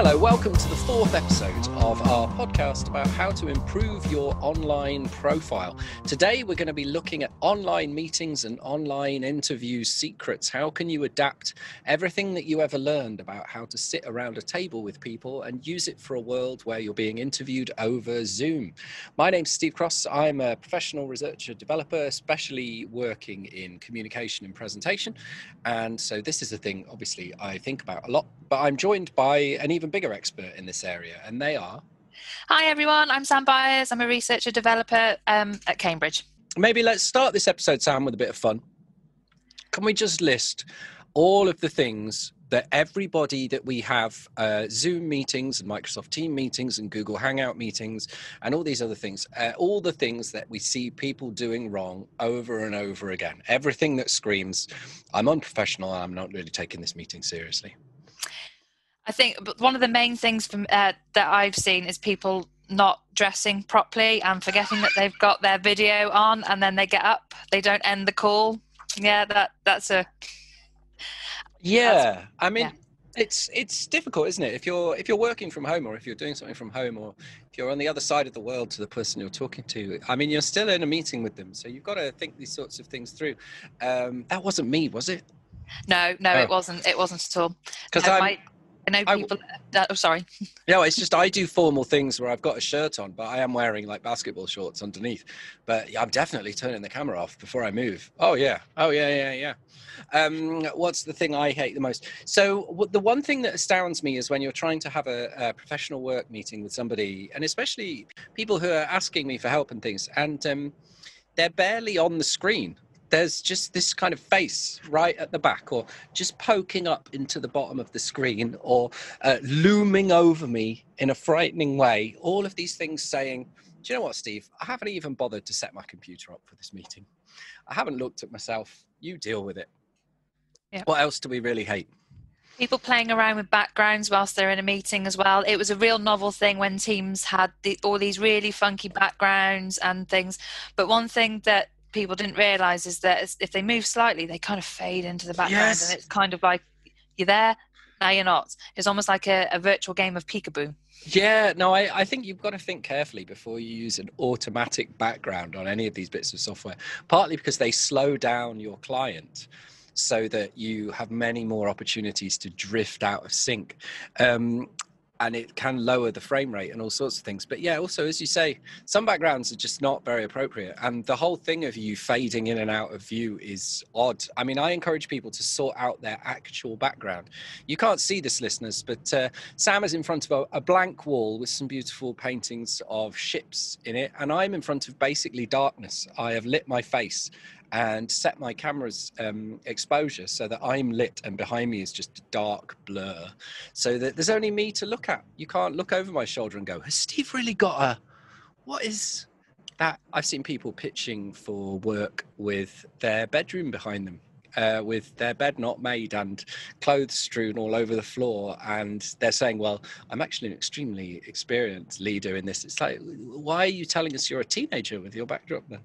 Hello, welcome to the fourth episode of our podcast about how to improve your online profile. Today, we're going to be looking at online meetings and online interview secrets. How can you adapt everything that you ever learned about how to sit around a table with people and use it for a world where you're being interviewed over Zoom? My name's Steve Cross. I'm a professional researcher developer, especially working in communication and presentation. And so, this is a thing, obviously, I think about a lot, but I'm joined by an even bigger expert in this area, and they are. Hi, everyone. I'm Sam Byers. I'm a researcher developer um, at Cambridge. Maybe let's start this episode, Sam, with a bit of fun. Can we just list all of the things that everybody that we have uh, Zoom meetings and Microsoft Team meetings and Google Hangout meetings and all these other things, uh, all the things that we see people doing wrong over and over again. Everything that screams, I'm unprofessional, and I'm not really taking this meeting seriously. I think one of the main things from uh, that I've seen is people not dressing properly and forgetting that they've got their video on, and then they get up, they don't end the call. Yeah, that that's a. Yeah, that's, I mean. Yeah. It's it's difficult, isn't it? If you're if you're working from home, or if you're doing something from home, or if you're on the other side of the world to the person you're talking to, I mean, you're still in a meeting with them, so you've got to think these sorts of things through. Um, that wasn't me, was it? No, no, oh. it wasn't. It wasn't at all. Because um, I I know people. I, oh, sorry. No, it's just I do formal things where I've got a shirt on, but I am wearing like basketball shorts underneath. But I'm definitely turning the camera off before I move. Oh yeah. Oh yeah, yeah, yeah. Um, what's the thing I hate the most? So the one thing that astounds me is when you're trying to have a, a professional work meeting with somebody, and especially people who are asking me for help and things, and um, they're barely on the screen there's just this kind of face right at the back or just poking up into the bottom of the screen or uh, looming over me in a frightening way all of these things saying do you know what steve i haven't even bothered to set my computer up for this meeting i haven't looked at myself you deal with it yeah. what else do we really hate people playing around with backgrounds whilst they're in a meeting as well. It was a real novel thing when teams had the, all these really funky backgrounds and things. But one thing that people didn't realize is that if they move slightly, they kind of fade into the background, yes. and it's kind of like you're there, now you're not. It's almost like a, a virtual game of peekaboo. Yeah, no, I, I think you've got to think carefully before you use an automatic background on any of these bits of software, partly because they slow down your client so that you have many more opportunities to drift out of sync. Um, and it can lower the frame rate and all sorts of things. But yeah, also as you say, some backgrounds are just not very appropriate, and the whole thing of you fading in and out of view is odd. I mean, I encourage people to sort out their actual background. You can't see this, listeners, but uh, Sam is in front of a, a blank wall with some beautiful paintings of ships in it, and I'm in front of basically darkness. I have lit my face and set my camera's um, exposure so that I'm lit and behind me is just a dark blur, so that there's only me to look at. You can't look over my shoulder and go, "Has Steve really got a? What is that?" I've seen people pitching for work with their bedroom behind them. Uh, with their bed not made and clothes strewn all over the floor. And they're saying, Well, I'm actually an extremely experienced leader in this. It's like, why are you telling us you're a teenager with your backdrop then?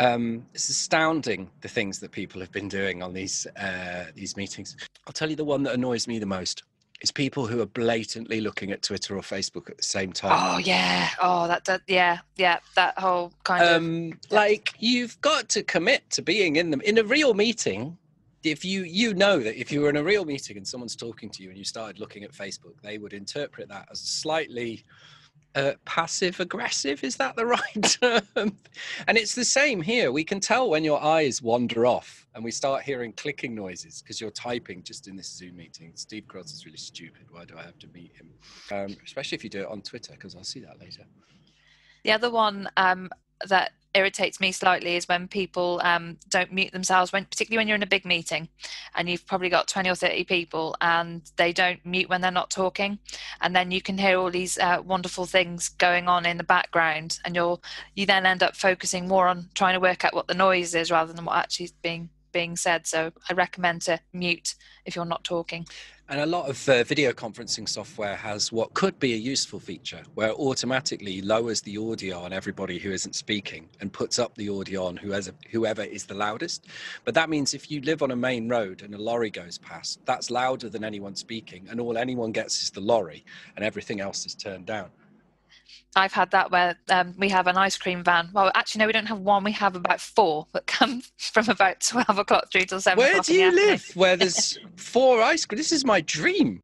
Um, it's astounding the things that people have been doing on these uh, these meetings. I'll tell you the one that annoys me the most is people who are blatantly looking at Twitter or Facebook at the same time. Oh yeah, oh that, that yeah yeah that whole kind of um, of like you've got to commit to being in them in a real meeting. If you you know that if you were in a real meeting and someone's talking to you and you started looking at Facebook, they would interpret that as a slightly uh, passive aggressive is that the right term? And it's the same here. We can tell when your eyes wander off and we start hearing clicking noises because you're typing just in this zoom meeting. Steve cross is really stupid. Why do i have to meet him? Um, especially if you do it on twitter because i'll see that later. The other one um, that irritates me slightly is when people um, don't mute themselves, when, particularly when you're in a big meeting and you've probably got 20 or 30 people and they don't mute when they're not talking. And then you can hear all these uh, wonderful things going on in the background and you'll, you then end up focusing more on trying to work out what the noise is rather than what actually is being, being said. So I recommend to mute if you're not talking. And a lot of uh, video conferencing software has what could be a useful feature where it automatically lowers the audio on everybody who isn't speaking and puts up the audio on whoever, whoever is the loudest. But that means if you live on a main road and a lorry goes past, that's louder than anyone speaking, and all anyone gets is the lorry, and everything else is turned down. I've had that where um, we have an ice cream van. Well, actually, no, we don't have one. We have about four that come from about twelve o'clock through till seven. Where do you live? Where there's four ice cream? This is my dream.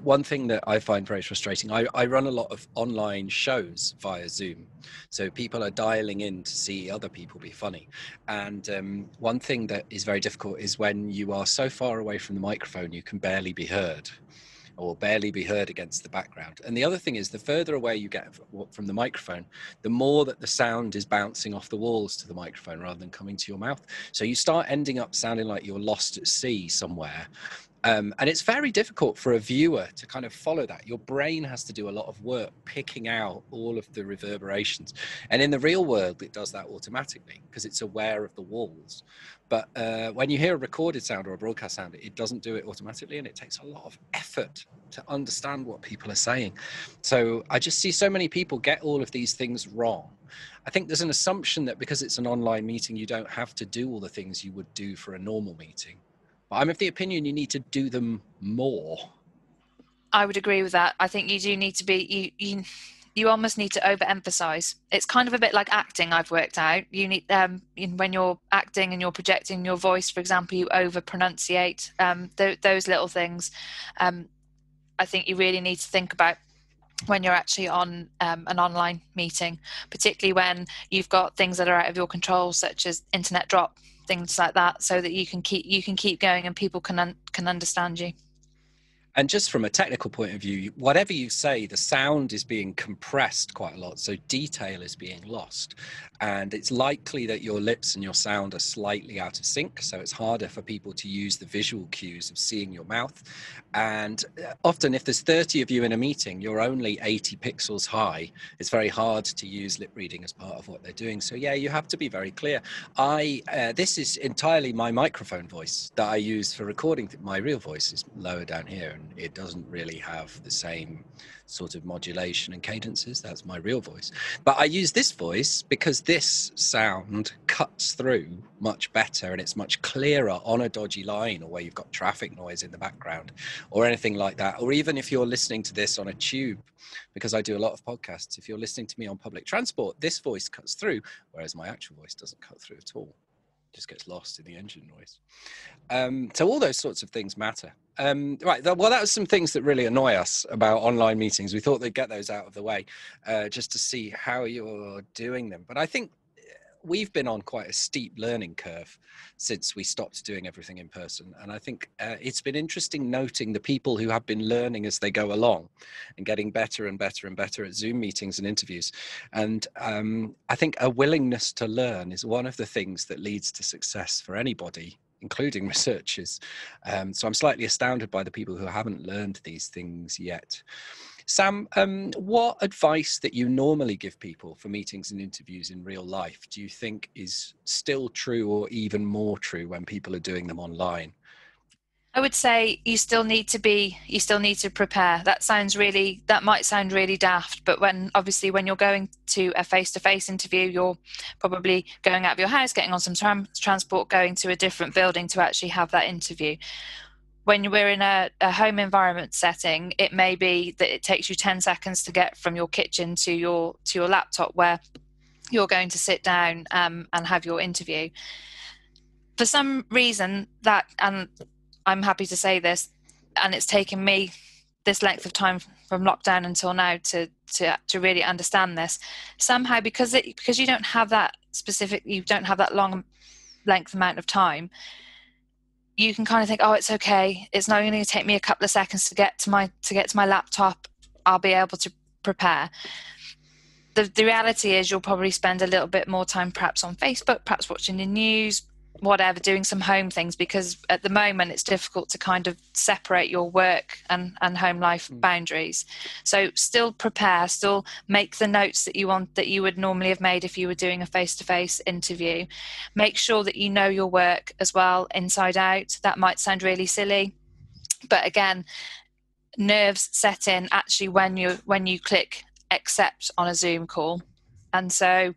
One thing that I find very frustrating, I, I run a lot of online shows via Zoom. So people are dialing in to see other people be funny. And um, one thing that is very difficult is when you are so far away from the microphone, you can barely be heard or barely be heard against the background. And the other thing is, the further away you get from the microphone, the more that the sound is bouncing off the walls to the microphone rather than coming to your mouth. So you start ending up sounding like you're lost at sea somewhere. Um, and it's very difficult for a viewer to kind of follow that. Your brain has to do a lot of work picking out all of the reverberations. And in the real world, it does that automatically because it's aware of the walls. But uh, when you hear a recorded sound or a broadcast sound, it doesn't do it automatically. And it takes a lot of effort to understand what people are saying. So I just see so many people get all of these things wrong. I think there's an assumption that because it's an online meeting, you don't have to do all the things you would do for a normal meeting. But I'm of the opinion you need to do them more. I would agree with that. I think you do need to be you you you almost need to overemphasize. It's kind of a bit like acting. I've worked out. You need um when you're acting and you're projecting your voice, for example, you over pronunciate um th- those little things. Um, I think you really need to think about when you're actually on um, an online meeting, particularly when you've got things that are out of your control, such as internet drop things like that so that you can keep you can keep going and people can un- can understand you and just from a technical point of view, whatever you say, the sound is being compressed quite a lot. So detail is being lost. And it's likely that your lips and your sound are slightly out of sync. So it's harder for people to use the visual cues of seeing your mouth. And uh, often, if there's 30 of you in a meeting, you're only 80 pixels high. It's very hard to use lip reading as part of what they're doing. So, yeah, you have to be very clear. I uh, This is entirely my microphone voice that I use for recording. My real voice is lower down here it doesn't really have the same sort of modulation and cadences. That's my real voice. But I use this voice because this sound cuts through much better and it's much clearer on a dodgy line or where you've got traffic noise in the background or anything like that. Or even if you're listening to this on a tube, because I do a lot of podcasts, if you're listening to me on public transport, this voice cuts through, whereas my actual voice doesn't cut through at all just gets lost in the engine noise. Um, so all those sorts of things matter. Um, right. Well, that was some things that really annoy us about online meetings. We thought they'd get those out of the way uh, just to see how you're doing them. But I think we've been on quite a steep learning curve since we stopped doing everything in person. And I think uh, it's been interesting noting the people who have been learning as they go along and getting better and better and better at Zoom meetings and interviews. And um, I think a willingness to learn is one of the things that leads to success for anybody. Including researchers. Um, so I'm slightly astounded by the people who haven't learned these things yet. Sam, um, what advice that you normally give people for meetings and interviews in real life do you think is still true or even more true when people are doing them online? I would say you still need to be, you still need to prepare. That sounds really, that might sound really daft, but when obviously when you're going to a face to face interview, you're probably going out of your house, getting on some tram- transport, going to a different building to actually have that interview when we're in a, a, home environment setting, it may be that it takes you 10 seconds to get from your kitchen to your to your laptop where you're going to sit down um, and have your interview. For some reason, that and I'm happy to say this, and it's taken me this length of time from lockdown until now to to to really understand this. Somehow, because it because you don't have that specific, you don't have that long length amount of time you can kind of think, oh, it's okay. It's not going to take me a couple of seconds to get to my to get to my laptop. I'll be able to prepare. The the reality is, you'll probably spend a little bit more time, perhaps on Facebook, perhaps watching the news, whatever doing some home things because at the moment it's difficult to kind of separate your work and, and home life mm. boundaries. So still prepare still make the notes that you want that you would normally have made if you were doing a face-to-face interview. Make sure that you know your work as well inside out. That might sound really silly but again nerves set in actually when you when you click accept on a zoom call. And so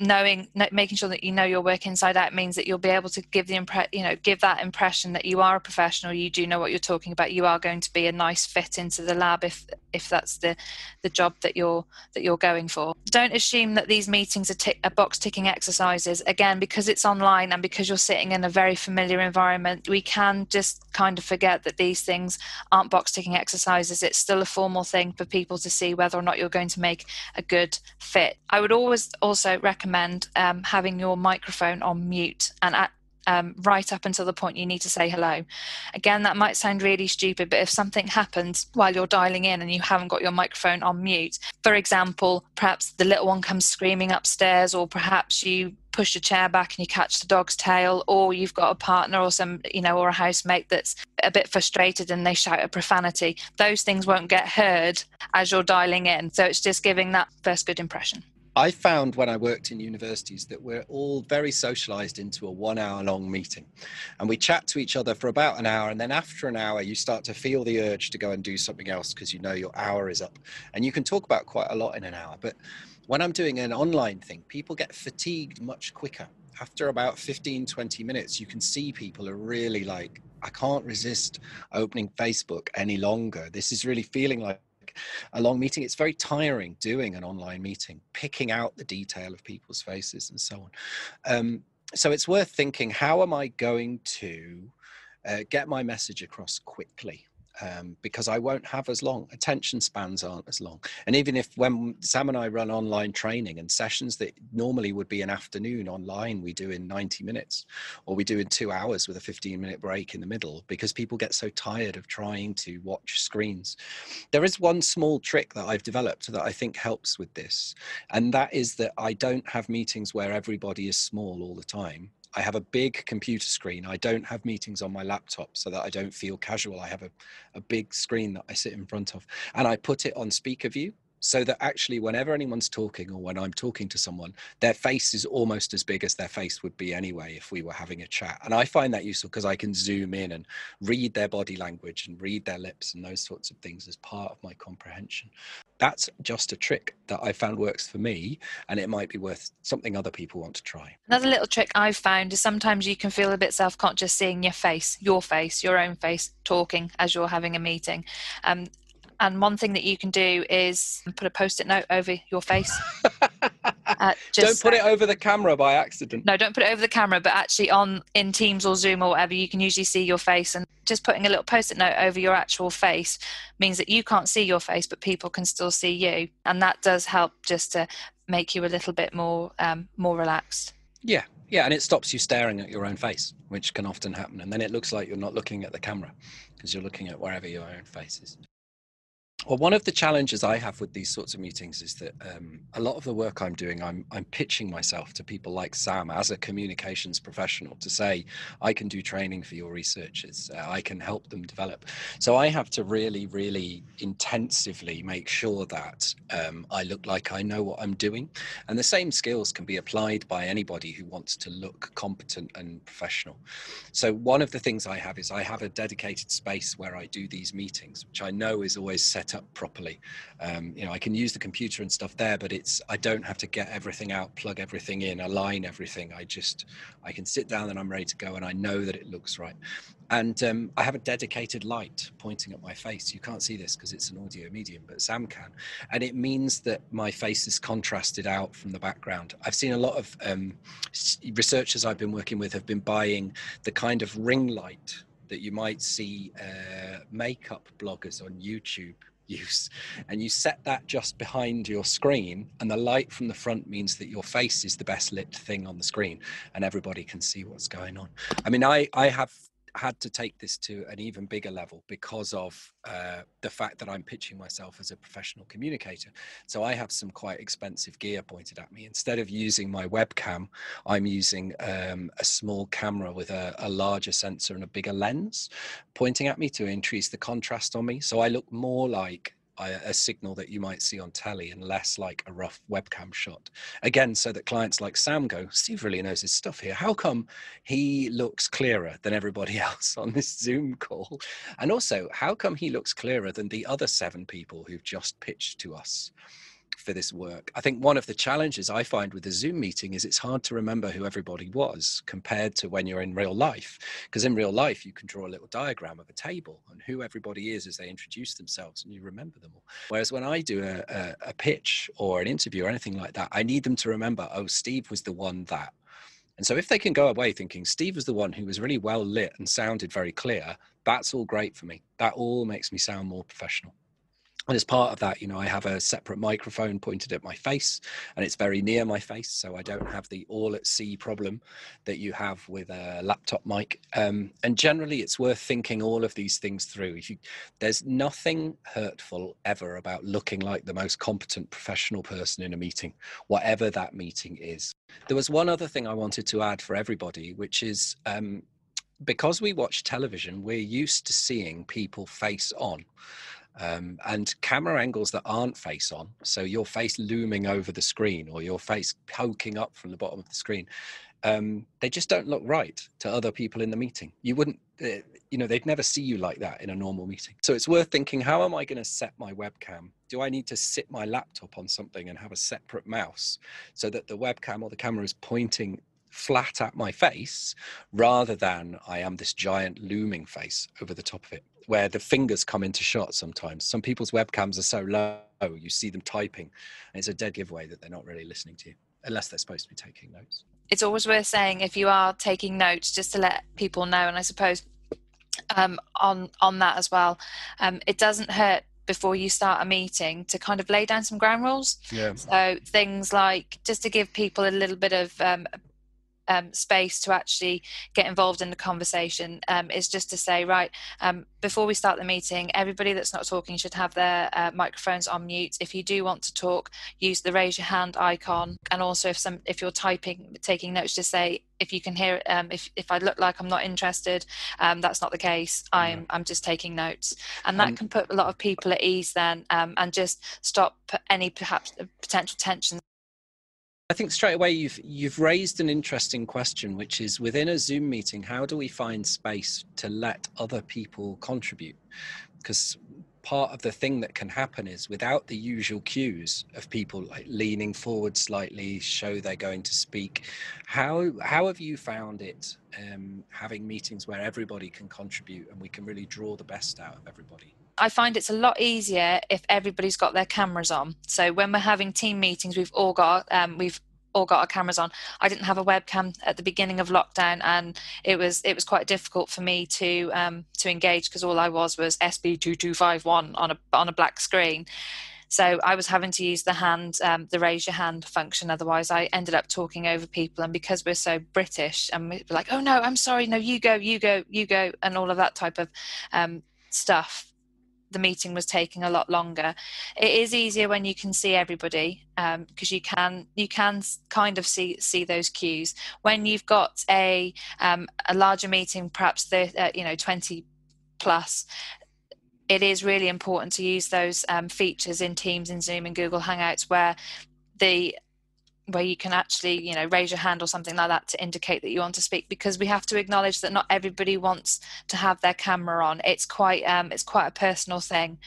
knowing making sure that you know your work inside out means that you'll be able to give the impre- you know give that impression that you are a professional you do know what you're talking about you are going to be a nice fit into the lab if if that's the the job that you're that you're going for. Don't assume that these meetings are, are box ticking exercises. Again because it's online and because you're sitting in a very familiar environment we can just kind of forget that these things aren't box ticking exercises. It's still a formal thing for people to see whether or not you're going to make a good fit. I would always also recommend recommend um, having your microphone on mute and at, um, right up until the point you need to say hello. Again, that might sound really stupid, but if something happens while you're dialing in and you haven't got your microphone on mute, for example, perhaps the little one comes screaming upstairs, or perhaps you push a chair back and you catch the dog's tail, or you've got a partner or some, you know, or a housemate that's a bit frustrated and they shout a profanity, those things won't get heard as you're dialing in. So it's just giving that first good impression. I found when I worked in universities that we're all very socialized into a one hour long meeting. And we chat to each other for about an hour. And then after an hour, you start to feel the urge to go and do something else because you know your hour is up. And you can talk about quite a lot in an hour. But when I'm doing an online thing, people get fatigued much quicker. After about 15, 20 minutes, you can see people are really like, I can't resist opening Facebook any longer. This is really feeling like a long meeting. It's very tiring doing an online meeting, picking out the detail of people's faces and so on. Um, so it's worth thinking how am I going to uh, get my message across quickly? Um, because I won't have as long. Attention spans aren't as long. And even if when Sam and I run online training and sessions that normally would be an afternoon online, we do in 90 minutes or we do in two hours with a 15 minute break in the middle because people get so tired of trying to watch screens. There is one small trick that I've developed that I think helps with this. And that is that I don't have meetings where everybody is small all the time. I have a big computer screen. I don't have meetings on my laptop so that I don't feel casual. I have a, a big screen that I sit in front of and I put it on speaker view so that actually whenever anyone's talking or when I'm talking to someone, their face is almost as big as their face would be anyway if we were having a chat. And I find that useful because I can zoom in and read their body language and read their lips and those sorts of things as part of my comprehension. That's just a trick that I found works for me, and it might be worth something other people want to try. Another little trick I've found is sometimes you can feel a bit self conscious seeing your face, your face, your own face, talking as you're having a meeting. Um, and one thing that you can do is put a post-it note over your face. uh, just, don't put it over the camera by accident. No, don't put it over the camera, but actually on in Teams or Zoom or whatever, you can usually see your face. And just putting a little post-it note over your actual face means that you can't see your face, but people can still see you, and that does help just to make you a little bit more um, more relaxed. Yeah, yeah, and it stops you staring at your own face, which can often happen, and then it looks like you're not looking at the camera because you're looking at wherever your own face is. Well, one of the challenges I have with these sorts of meetings is that um, a lot of the work I'm doing, I'm, I'm pitching myself to people like Sam as a communications professional to say, I can do training for your researchers, uh, I can help them develop. So I have to really, really intensively make sure that um, I look like I know what I'm doing. And the same skills can be applied by anybody who wants to look competent and professional. So one of the things I have is I have a dedicated space where I do these meetings, which I know is always set up properly. Um, you know, I can use the computer and stuff there, but it's I don't have to get everything out, plug everything in, align everything. I just I can sit down and I'm ready to go, and I know that it looks right. And um, I have a dedicated light pointing at my face. You can't see this because it's an audio medium, but Sam can, and it means that my face is contrasted out from the background. I've seen a lot of um, researchers I've been working with have been buying the kind of ring light that you might see uh, makeup bloggers on YouTube use. And you set that just behind your screen and the light from the front means that your face is the best lit thing on the screen and everybody can see what's going on. I mean i i have had to take this to an even bigger level because of uh, the fact that I'm pitching myself as a professional communicator. So I have some quite expensive gear pointed at me. Instead of using my webcam, I'm using um, a small camera with a, a, larger sensor and a bigger lens pointing at me to increase the contrast on me. So I look more like a signal that you might see on telly and less like a rough webcam shot. Again, so that clients like Sam go, Steve really knows his stuff here. How come he looks clearer than everybody else on this Zoom call? And also, how come he looks clearer than the other seven people who've just pitched to us? For this work. I think one of the challenges I find with a Zoom meeting is it's hard to remember who everybody was compared to when you're in real life. Because in real life, you can draw a little diagram of a table and who everybody is as they introduce themselves and you remember them all. Whereas when I do a, a, a pitch or an interview or anything like that, I need them to remember, oh, Steve was the one that. And so if they can go away thinking Steve was the one who was really well lit and sounded very clear, that's all great for me. That all makes me sound more professional and as part of that you know i have a separate microphone pointed at my face and it's very near my face so i don't have the all at sea problem that you have with a laptop mic. Um, and generally it's worth thinking all of these things through. You, there's nothing hurtful ever about looking like the most competent professional person in a meeting whatever that meeting is. There was one other thing i wanted to add for everybody which is um, because we watch television we're used to seeing people face on um, and camera angles that aren't face on, so your face looming over the screen or your face poking up from the bottom of the screen, um, they just don't look right to other people in the meeting. You wouldn't, uh, you know, they'd never see you like that in a normal meeting. So it's worth thinking how am I going to set my webcam? Do I need to sit my laptop on something and have a separate mouse so that the webcam or the camera is pointing flat at my face rather than I am this giant looming face over the top of it, where the fingers come into shot sometimes. Some people's webcams are so low, you see them typing, and it's a dead giveaway that they're not really listening to you, unless they're supposed to be taking notes. It's always worth saying if you are taking notes, just to let people know, and I suppose um, on on that as well, um, it doesn't hurt before you start a meeting to kind of lay down some ground rules. Yeah. So things like just to give people a little bit of um, um, space to actually get involved in the conversation um, is just to say, right, um, before we start the meeting, everybody that's not talking should have their uh, microphones on mute. If you do want to talk, use the raise your hand icon, and also if some if you're typing, taking notes, just say if you can hear um, if if I look like I'm not interested, um, that's not the case. I'm I'm just taking notes, and that can put a lot of people at ease then, um, and just stop any perhaps potential tensions. I think straight away you've you've raised an interesting question, which is within a Zoom meeting, how do we find space to let other people contribute? Because part of the thing that can happen is without the usual cues of people like leaning forward slightly, show they're going to speak. How how have you found it um, having meetings where everybody can contribute and we can really draw the best out of everybody? I find it's a lot easier if everybody's got their cameras on. So when we're having team meetings, we've all got um, we've all got our cameras on. I didn't have a webcam at the beginning of lockdown, and it was it was quite difficult for me to um, to engage because all I was was SB two two five one on a on a black screen. So I was having to use the hand, um, the raise your hand function. Otherwise, I ended up talking over people. And because we're so British, and we're like, oh no, I'm sorry, no, you go, you go, you go, and all of that type of um, stuff the meeting was taking a lot longer. It is easier when you can see everybody because um, you can you can kind of see see those cues. When you've got a um, a larger meeting, perhaps the uh, you know twenty plus, it is really important to use those um, features in Teams and Zoom and Google Hangouts where the where you can actually you know raise your hand or something like that to indicate that you want to speak because we have to acknowledge that not everybody wants to have their camera on. It's quite um it's quite a personal thing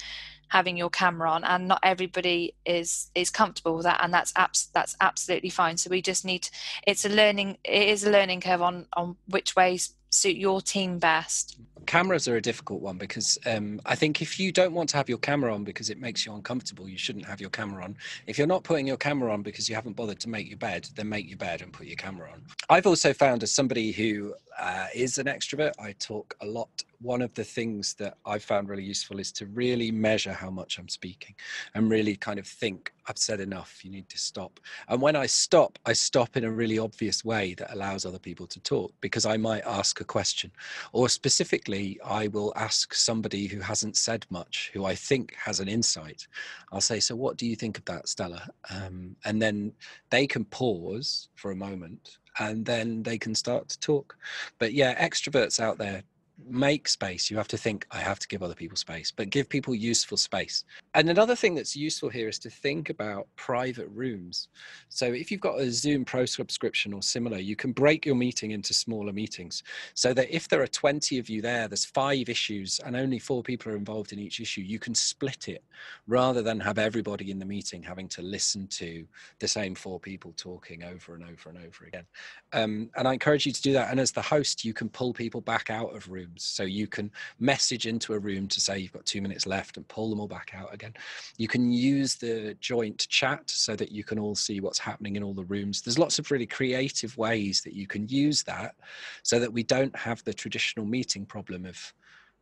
having your camera on and not everybody is is comfortable with that and that's abs- that's absolutely fine. So we just need it's a learning it is a learning curve on on which ways suit your team best cameras are a difficult one because um, I think if you don't want to have your camera on because it makes you uncomfortable, you shouldn't have your camera on. If you're not putting your camera on because you haven't bothered to make your bed, then make your bed and put your camera on. I've also found as somebody who uh, is an extrovert, I talk a lot one of the things that I've found really useful is to really measure how much I'm speaking and really kind of think, I've said enough, you need to stop. And when I stop, I stop in a really obvious way that allows other people to talk because I might ask a question. Or specifically, I will ask somebody who hasn't said much, who I think has an insight. I'll say, So, what do you think of that, Stella? Um, and then they can pause for a moment and then they can start to talk. But yeah, extroverts out there make space, you have to think, I have to give other people space, but give people useful space. And another thing that's useful here is to think about private rooms. So if you've got a Zoom Pro subscription or similar, you can break your meeting into smaller meetings so that if there are 20 of you there, there's five issues and only four people are involved in each issue, you can split it rather than have everybody in the meeting having to listen to the same four people talking over and over and over again. Um, and I encourage you to do that. And as the host, you can pull people back out of rooms. So you can message into a room to say you've got two minutes left and pull them all back out again. You can use the joint chat so that you can all see what's happening in all the rooms. There's lots of really creative ways that you can use that so that we don't have the traditional meeting problem of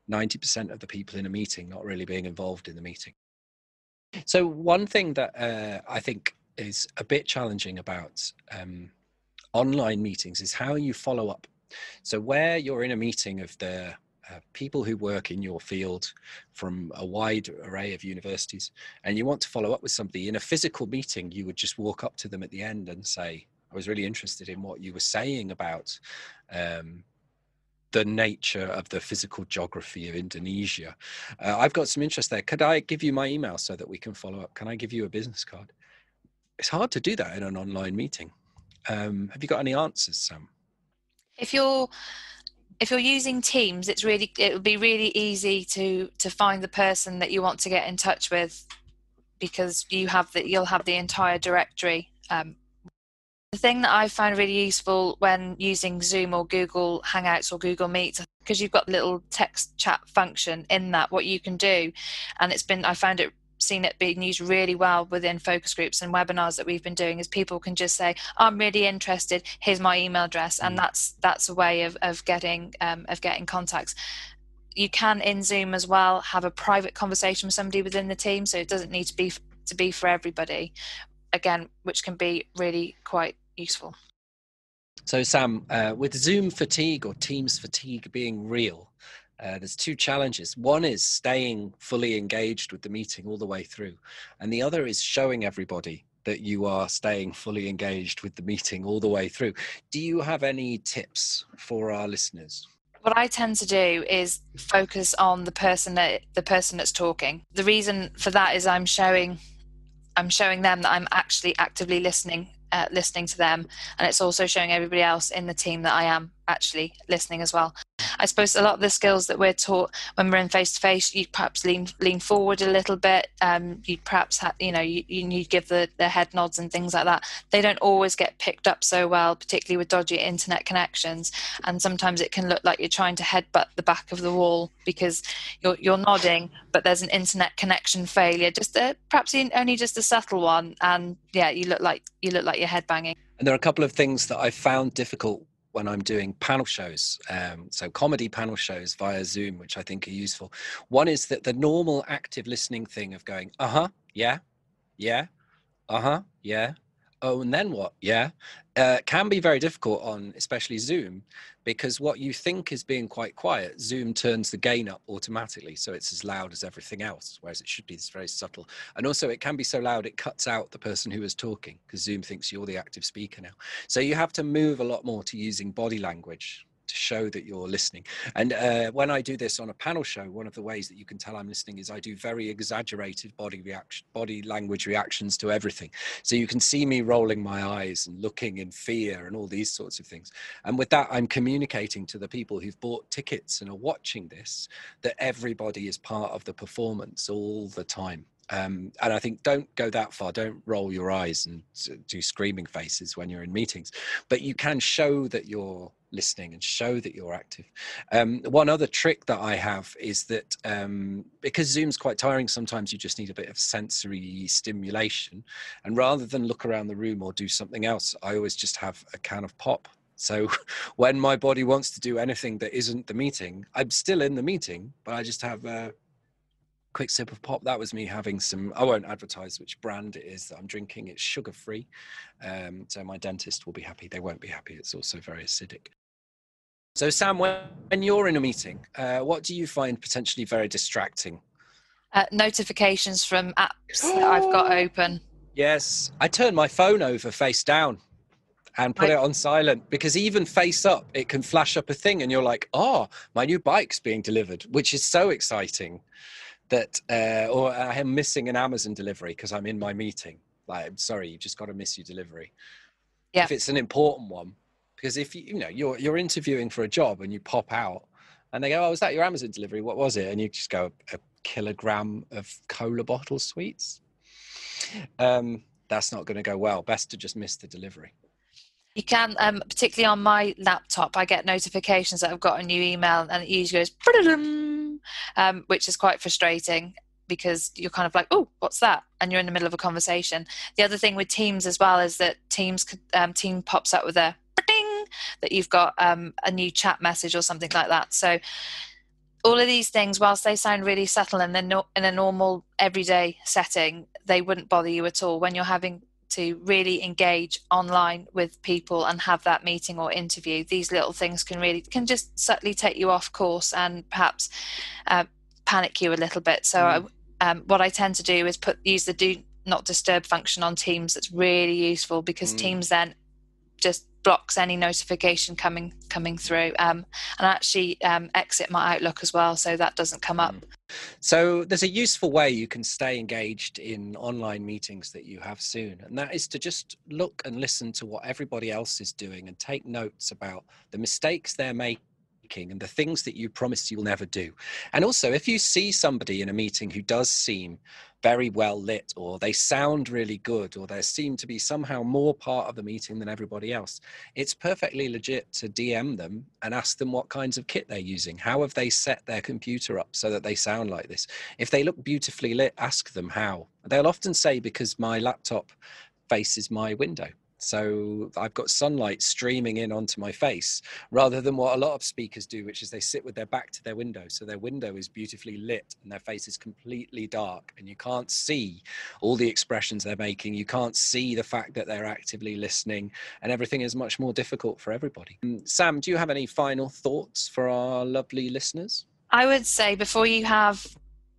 90% of the people in a meeting not really being involved in the meeting. So, one thing that uh, I think is a bit challenging about um, online meetings is how you follow up. So, where you're in a meeting of the uh, people who work in your field from a wide array of universities, and you want to follow up with somebody in a physical meeting, you would just walk up to them at the end and say, I was really interested in what you were saying about um, the nature of the physical geography of Indonesia. Uh, I've got some interest there. Could I give you my email so that we can follow up? Can I give you a business card? It's hard to do that in an online meeting. Um, have you got any answers, Sam? If you're if you're using Teams, it's really it would be really easy to to find the person that you want to get in touch with because you have that you'll have the entire directory. Um, the thing that I found really useful when using Zoom or Google Hangouts or Google Meet, because you've got the little text chat function in that, what you can do, and it's been, I found it seen it being used really well within focus groups and webinars that we've been doing is people can just say i'm really interested here's my email address and mm. that's that's a way of, of getting um, of getting contacts you can in zoom as well have a private conversation with somebody within the team so it doesn't need to be to be for everybody again which can be really quite useful. So, Sam, uh, with Zoom fatigue or Teams fatigue being real, uh, there's two challenges. One is staying fully engaged with the meeting all the way through, and the other is showing everybody that you are staying fully engaged with the meeting all the way through. Do you have any tips for our listeners? What I tend to do is focus on the person that the person that's talking. The reason for that is I'm showing I'm showing them that I'm actually actively listening uh, listening to them, and it's also showing everybody else in the team that I am actually listening as well. I suppose a lot of the skills that we're taught when we're in face to face, you perhaps lean lean forward a little bit. Um, you perhaps have, you know you, you give the, the head nods and things like that. They don't always get picked up so well, particularly with dodgy internet connections. And sometimes it can look like you're trying to headbutt the back of the wall because you're you're nodding, but there's an internet connection failure. Just a, perhaps only just a subtle one, and yeah, you look like you look like you're headbanging. And there are a couple of things that I found difficult when I'm doing panel shows, um, so comedy panel shows via Zoom, which I think are useful. One is that the normal active listening thing of going, uh huh, yeah, yeah, uh huh, yeah, oh, and then what? Yeah, uh, can be very difficult on especially Zoom because what you think is being quite quiet, Zoom turns the gain up automatically. So it's as loud as everything else, whereas it should be this very subtle. And also, it can be so loud it cuts out the person who is talking because Zoom thinks you're the active speaker now. So you have to move a lot more to using body language to show that you're listening. And uh, when I do this on a panel show, one of the ways that you can tell I'm listening is I do very exaggerated body reaction, body language reactions to everything. So you can see me rolling my eyes and looking in fear and all these sorts of things. And with that, I'm communicating to the people who've bought tickets and are watching this that everybody is part of the performance all the time. Um, and I think don't go that far. Don't roll your eyes and do screaming faces when you're in meetings, but you can show that you're listening and show that you're active. Um, one other trick that I have is that um, because Zoom's quite tiring, sometimes you just need a bit of sensory stimulation. And rather than look around the room or do something else, I always just have a can of pop. So when my body wants to do anything that isn't the meeting, I'm still in the meeting, but I just have a quick sip of pop. That was me having some. I won't advertise which brand it is that I'm drinking. It's sugar free, um, so my dentist will be happy. They won't be happy. It's also very acidic. So, Sam, when, when you're in a meeting, uh, what do you find potentially very distracting? Uh, notifications from apps that I've got open. Yes, I turn my phone over face down and put I, it on silent because even face up, it can flash up a thing, and you're like, "Oh, my new bike's being delivered," which is so exciting. That uh, or I am missing an Amazon delivery because I'm in my meeting. Like, I'm sorry, you just got to miss your delivery. Yeah. If it's an important one, because if you you know you're you're interviewing for a job and you pop out and they go, "Oh, was that your Amazon delivery? What was it?" And you just go, "A kilogram of cola bottle sweets." Um, that's not going to go well. Best to just miss the delivery. You can, um, particularly on my laptop, I get notifications that I've got a new email, and it usually goes, um, which is quite frustrating because you're kind of like, oh, what's that? And you're in the middle of a conversation. The other thing with Teams as well is that Teams um, Team pops up with a that you've got um, a new chat message or something like that. So all of these things, whilst they sound really subtle and they're in a normal everyday setting, they wouldn't bother you at all when you're having to really engage online with people and have that meeting or interview these little things can really can just subtly take you off course and perhaps uh, panic you a little bit so mm. I, um, what i tend to do is put use the do not disturb function on teams that's really useful because mm. teams then just blocks any notification coming coming through. Um, and actually um, exit my outlook as well so that doesn't come up. So there's a useful way you can stay engaged in online meetings that you have soon and that is to just look and listen to what everybody else is doing and take notes about the mistakes they're making and the things that you promise you'll never do. And also, if you see somebody in a meeting who does seem very well lit, or they sound really good, or they seem to be somehow more part of the meeting than everybody else, it's perfectly legit to DM them and ask them what kinds of kit they're using. How have they set their computer up so that they sound like this? If they look beautifully lit, ask them how. They'll often say, because my laptop faces my window so I've got sunlight streaming in onto my face rather than what a lot of speakers do, which is they sit with their back to their window. So their window is beautifully lit and their face is completely dark and you can't see all the expressions they're making. You can't see the fact that they're actively listening and everything is much more difficult for everybody. Um, Sam, do you have any final thoughts for our lovely listeners? I would say before you have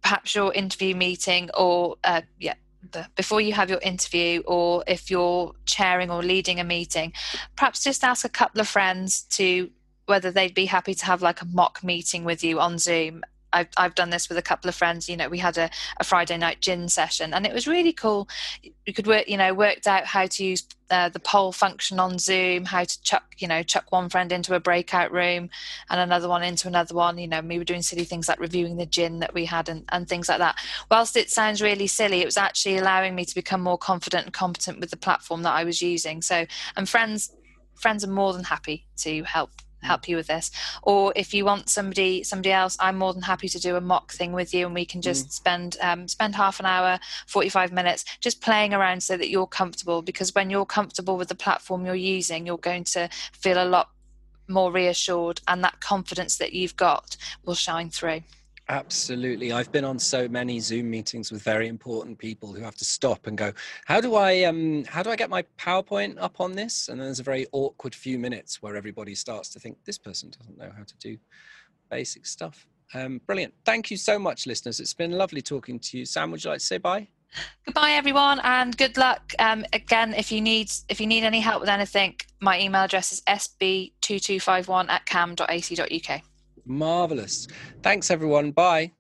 perhaps your interview meeting or uh, yeah the, before you have your interview or if you're chairing or leading a meeting perhaps just ask a couple of friends to whether they'd be happy to have like a mock meeting with you on zoom I've, I've done this with a couple of friends. You know, we had a, a Friday night gin session, and it was really cool. We could work, you know, worked out how to use uh, the poll function on Zoom, how to chuck, you know, chuck one friend into a breakout room and another one into another one. You know, we were doing silly things like reviewing the gin that we had and, and things like that. Whilst it sounds really silly, it was actually allowing me to become more confident and competent with the platform that I was using. So, and friends, friends are more than happy to help help you with this. Or if you want somebody somebody else i'm more than happy to do a mock thing with you and we can just mm. spend um, spend half an hour 45 minutes just playing around so that you're comfortable. Because when you're comfortable with the platform you're using you're going to feel a lot more reassured and that confidence that you've got will shine through Absolutely. I've been on so many Zoom meetings with very important people who have to stop and go, "How do I um how do I get my PowerPoint up on this?" And then there's a very awkward few minutes where everybody starts to think this person doesn't know how to do basic stuff. Um, brilliant. Thank you so much, listeners. It's been lovely talking to you. Sam, would you like to say bye? Goodbye, everyone, and good luck. Um, again, if you need if you need any help with anything, my email address is sb2251 at cam.ac.uk. Marvelous. Thanks, everyone. Bye.